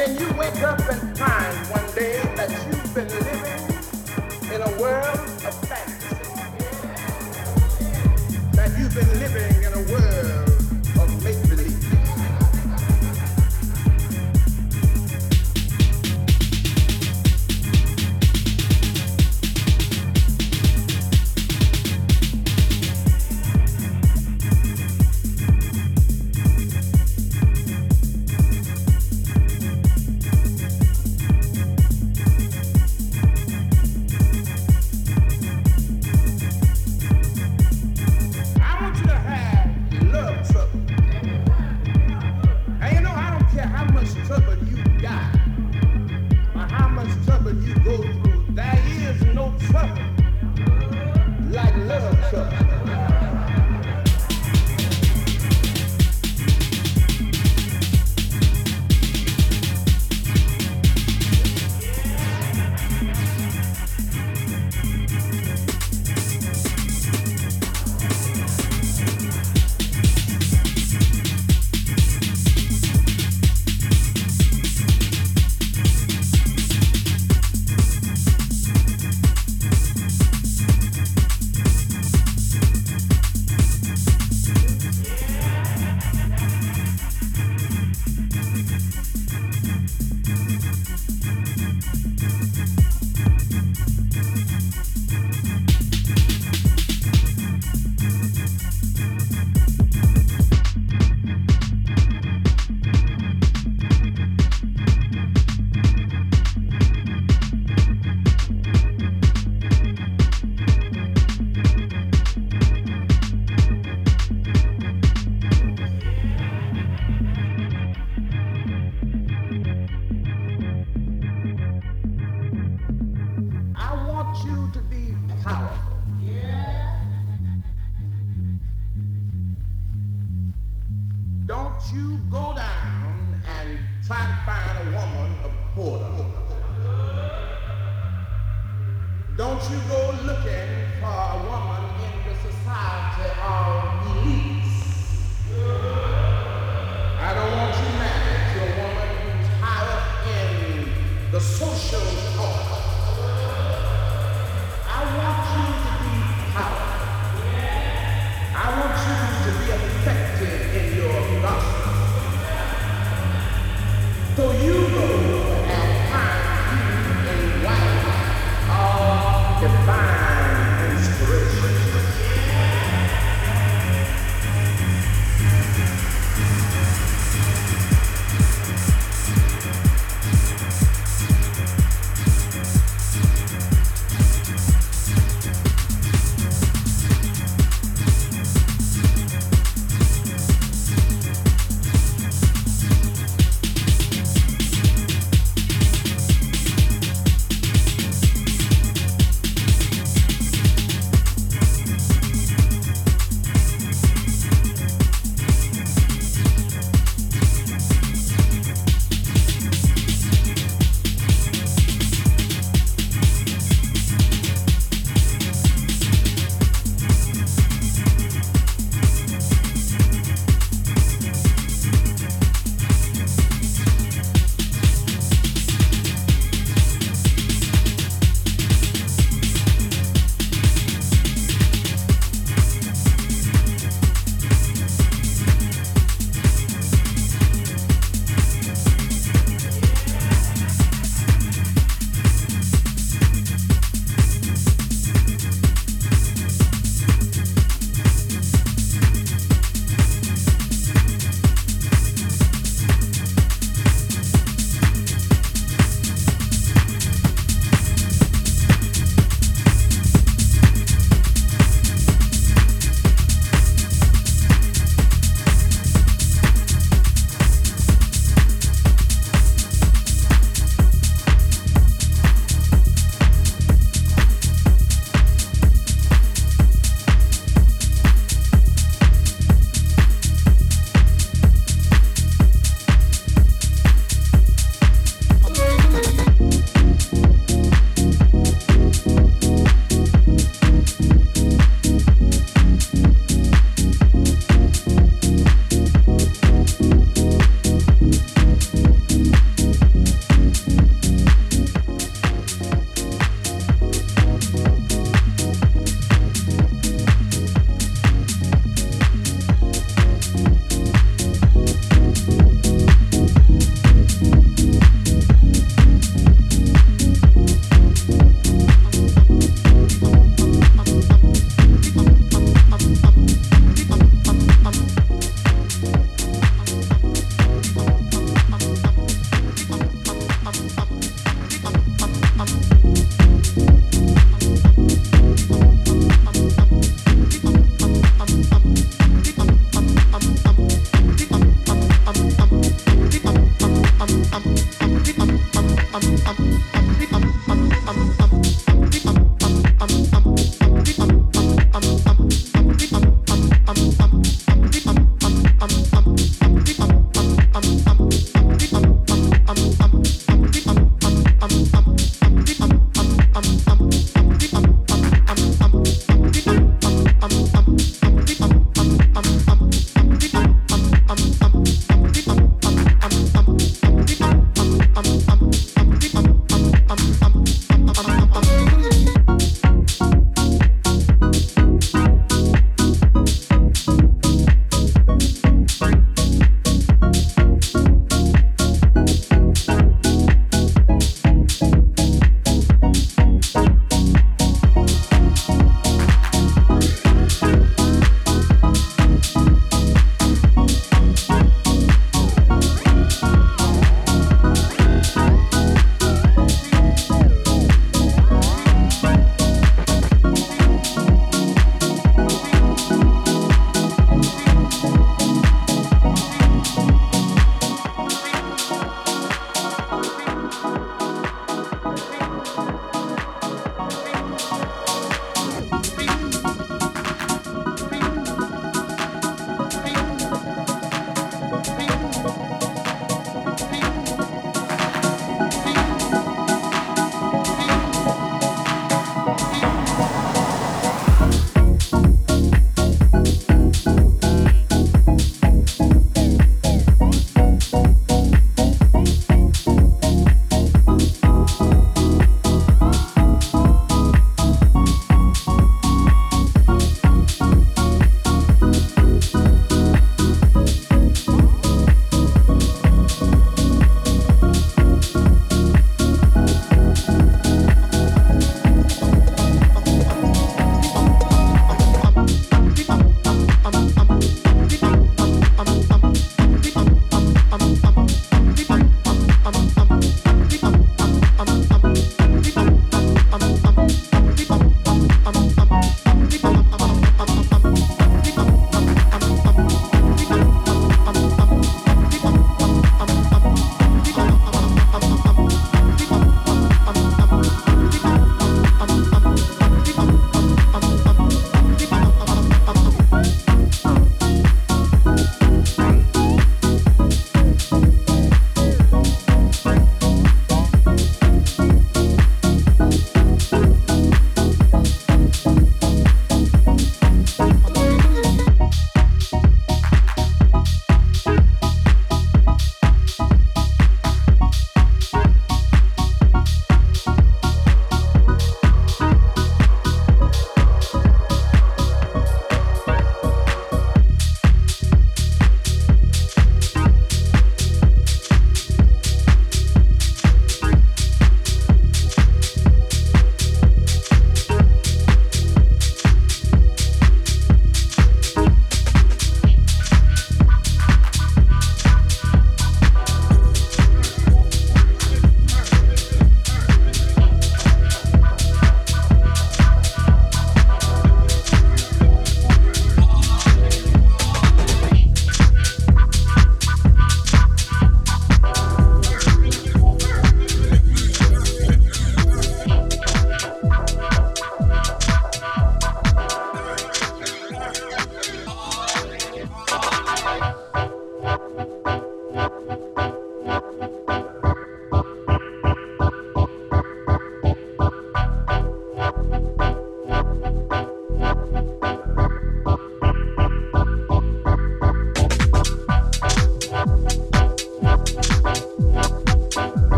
then you wake up and find one day that you've been living in a world of fantasy. That you've been living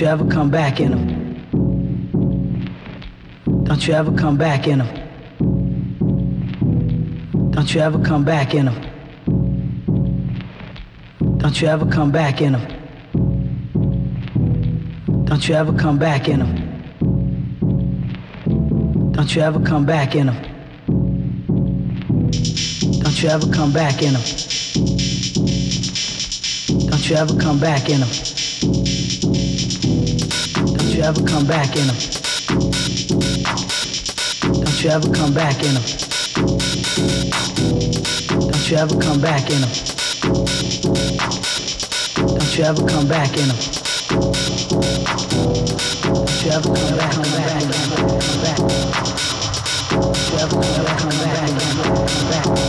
Don't you ever come back in them. Don't you ever come back in them. Don't you ever come back in them. Don't you ever come back in them. Don't you ever come back in them. Don't you ever come back in them. Don't you ever come back in them. Don't you ever come back in them. Don't you ever come back in them. Don't you ever come back in them. Don't you ever come back in them. Don't you ever come back in them. Don't you ever come back, come back, come back. Don't you ever come back, come back, come back. Don't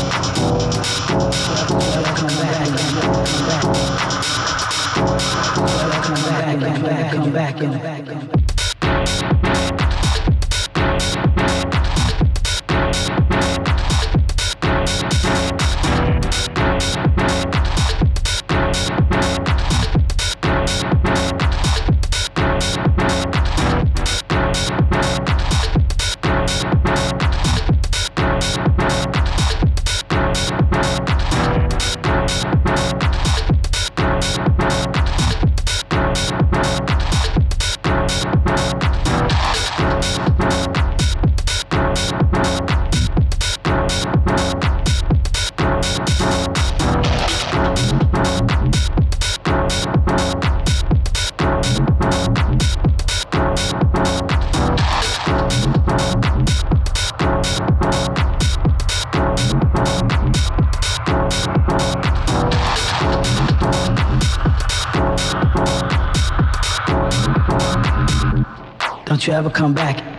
you ever come back, come back, come back. Come back, come back, come back, come back. You ever come back,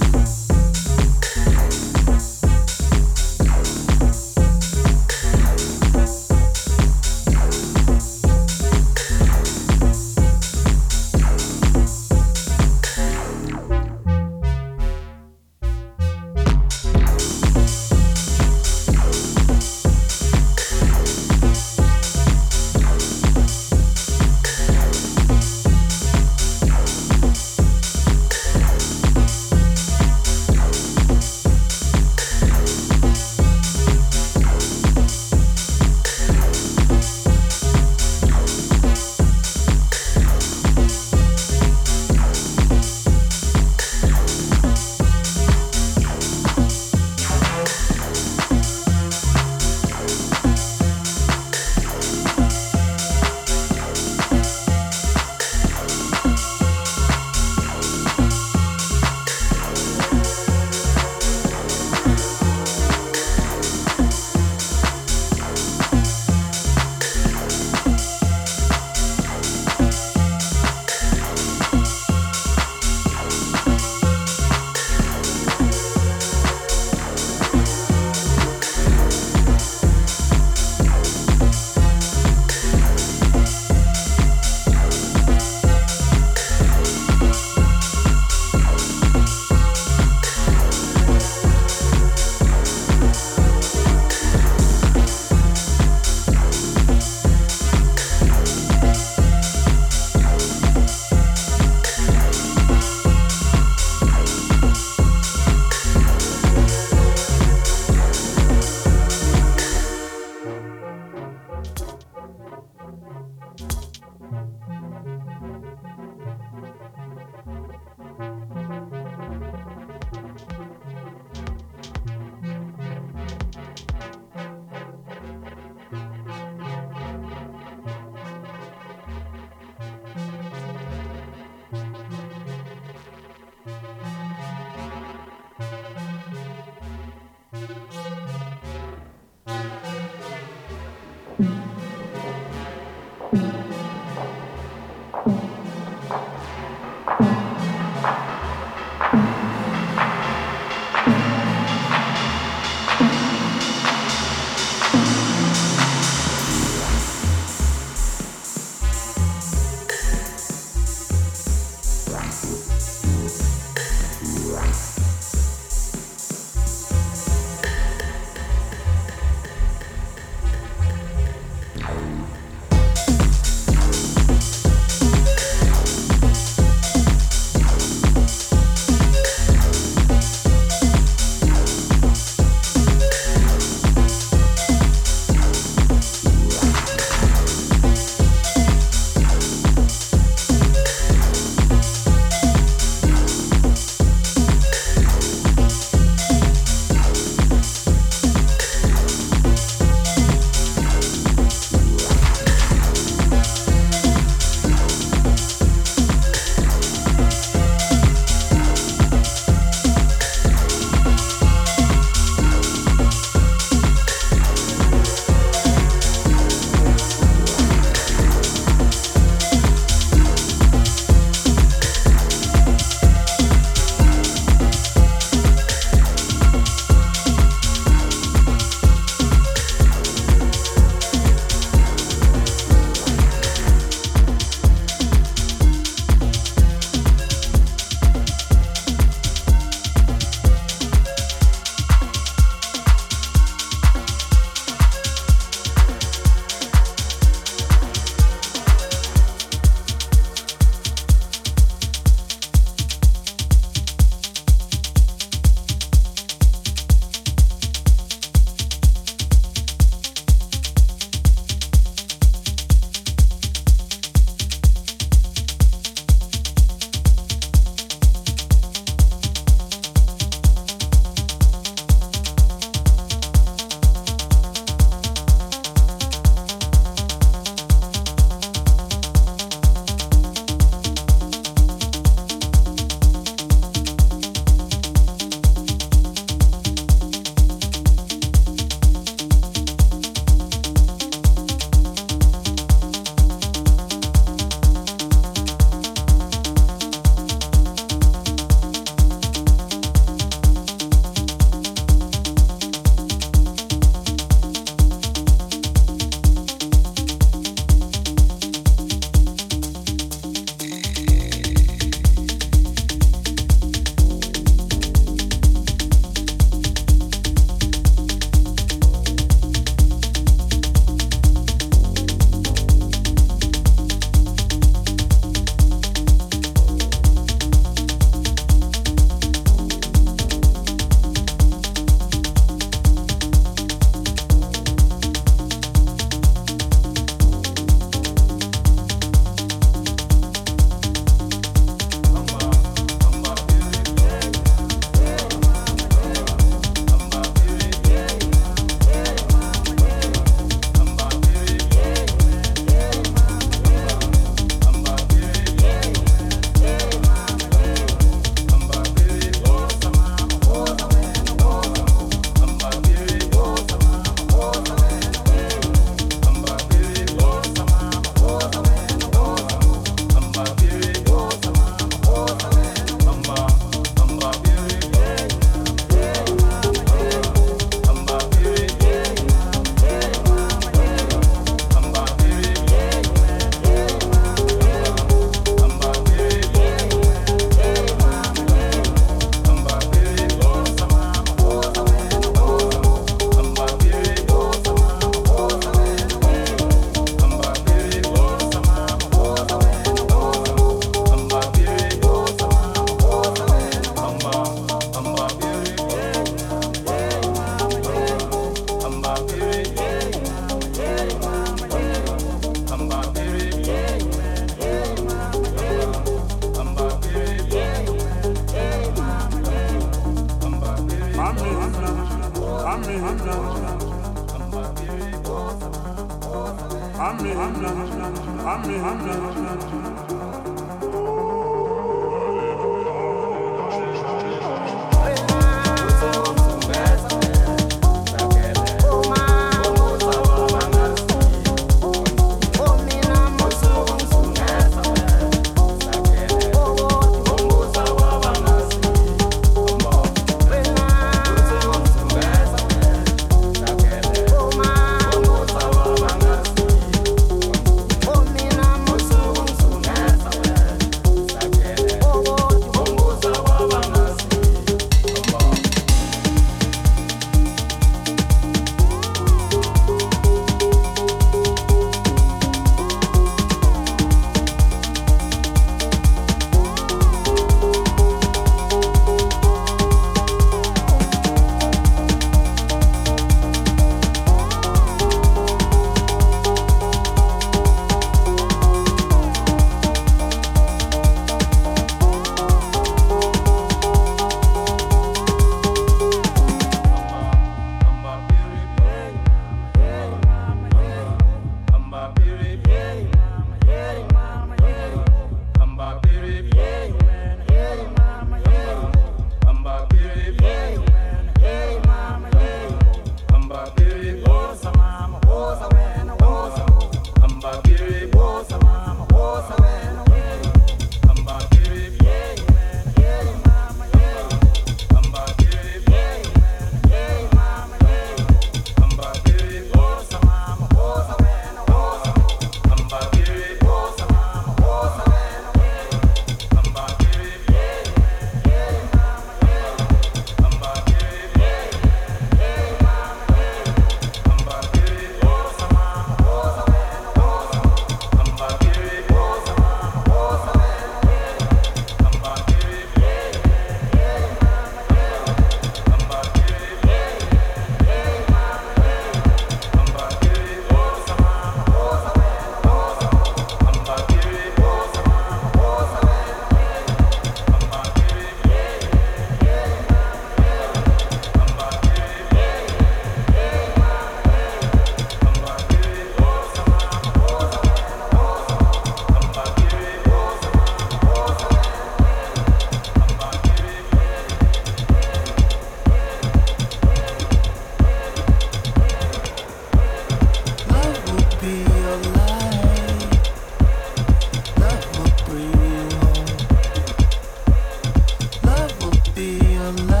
love.